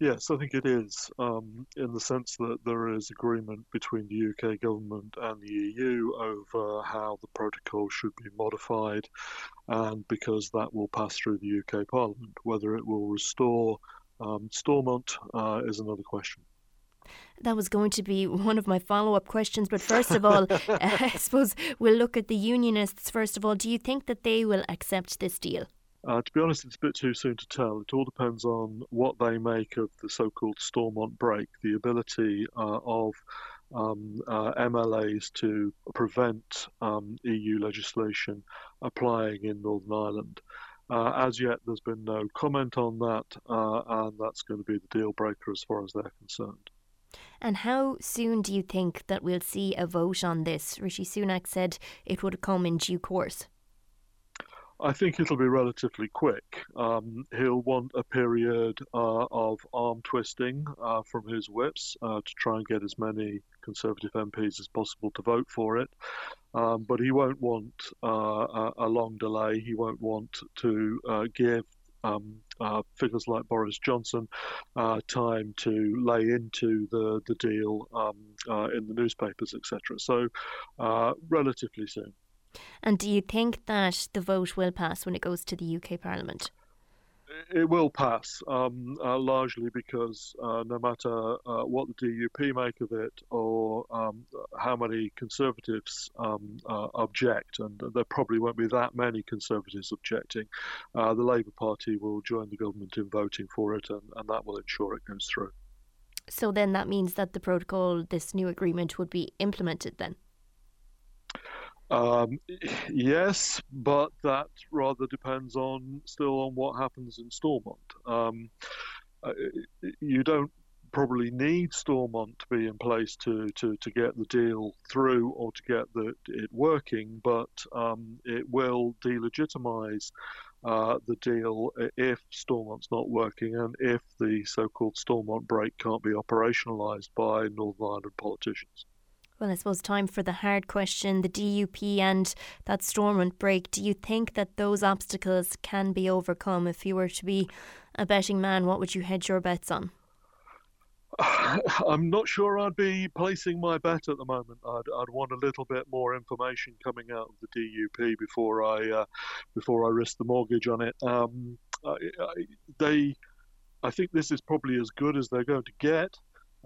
Yes, I think it is, um, in the sense that there is agreement between the UK government and the EU over how the protocol should be modified, and because that will pass through the UK Parliament. Whether it will restore um, Stormont uh, is another question. That was going to be one of my follow up questions. But first of all, I suppose we'll look at the unionists. First of all, do you think that they will accept this deal? Uh, to be honest, it's a bit too soon to tell. It all depends on what they make of the so called Stormont brake, the ability uh, of um, uh, MLAs to prevent um, EU legislation applying in Northern Ireland. Uh, as yet, there's been no comment on that, uh, and that's going to be the deal breaker as far as they're concerned. And how soon do you think that we'll see a vote on this? Rishi Sunak said it would come in due course. I think it'll be relatively quick. Um, he'll want a period uh, of arm twisting uh, from his whips uh, to try and get as many Conservative MPs as possible to vote for it. Um, but he won't want uh, a, long delay. He won't want to uh, give um, uh, figures like Boris Johnson uh, time to lay into the the deal um, uh, in the newspapers, etc. So, relatively soon. And do you think that the vote will pass when it goes to the UK Parliament? It will pass, um, uh, largely because uh, no matter uh, what the DUP make of it or um, how many Conservatives um, uh, object, and there probably won't be that many Conservatives objecting, uh, the Labour Party will join the government in voting for it, and, and that will ensure it goes through. So then that means that the protocol, this new agreement, would be implemented then? Um, yes, but that rather depends on still on what happens in Stormont. Um, uh, you don't probably need Stormont to be in place to, to, to get the deal through or to get the, it working, but um, it will delegitimize uh, the deal if Stormont's not working and if the so called Stormont brake can't be operationalized by Northern Ireland politicians. Well, I suppose time for the hard question the DUP and that Stormont brake. Do you think that those obstacles can be overcome? If you were to be a betting man, what would you hedge your bets on? I'm not sure I'd be placing my bet at the moment. I'd, I'd want a little bit more information coming out of the DUP before I uh, before I risk the mortgage on it. Um, I, I, they, I think this is probably as good as they're going to get.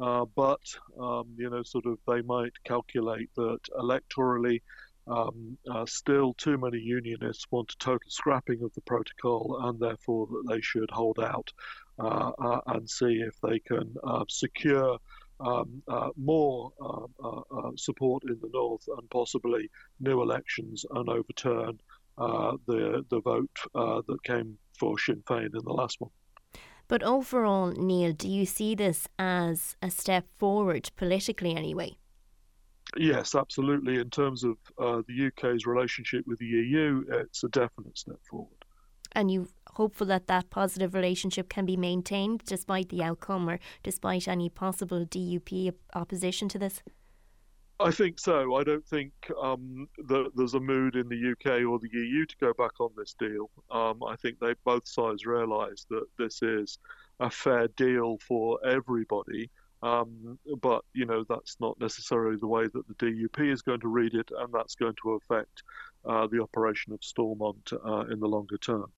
Uh, but um, you know, sort of, they might calculate that electorally, um, uh, still too many unionists want a total scrapping of the protocol, and therefore that they should hold out uh, uh and see if they can uh, secure. Um, uh, more um, support in the north and possibly new elections and overturn the the vote that came for Sinn Féin in the last one. But overall, Neil, do you see this as a step forward politically anyway? Yes, absolutely. In terms of uh, the UK's relationship with the EU, it's a definite step forward. And you hopeful that that positive relationship can be maintained despite the outcome or despite any possible DUP opposition to this? I think so. I don't think um, that there's a mood in the UK or the EU to go back on this deal. Um, I think they both sides realise that this is a fair deal for everybody. Um, but you know that's not necessarily the way that the DUP is going to read it, and that's going to affect uh, the operation of Stormont uh, in the longer term.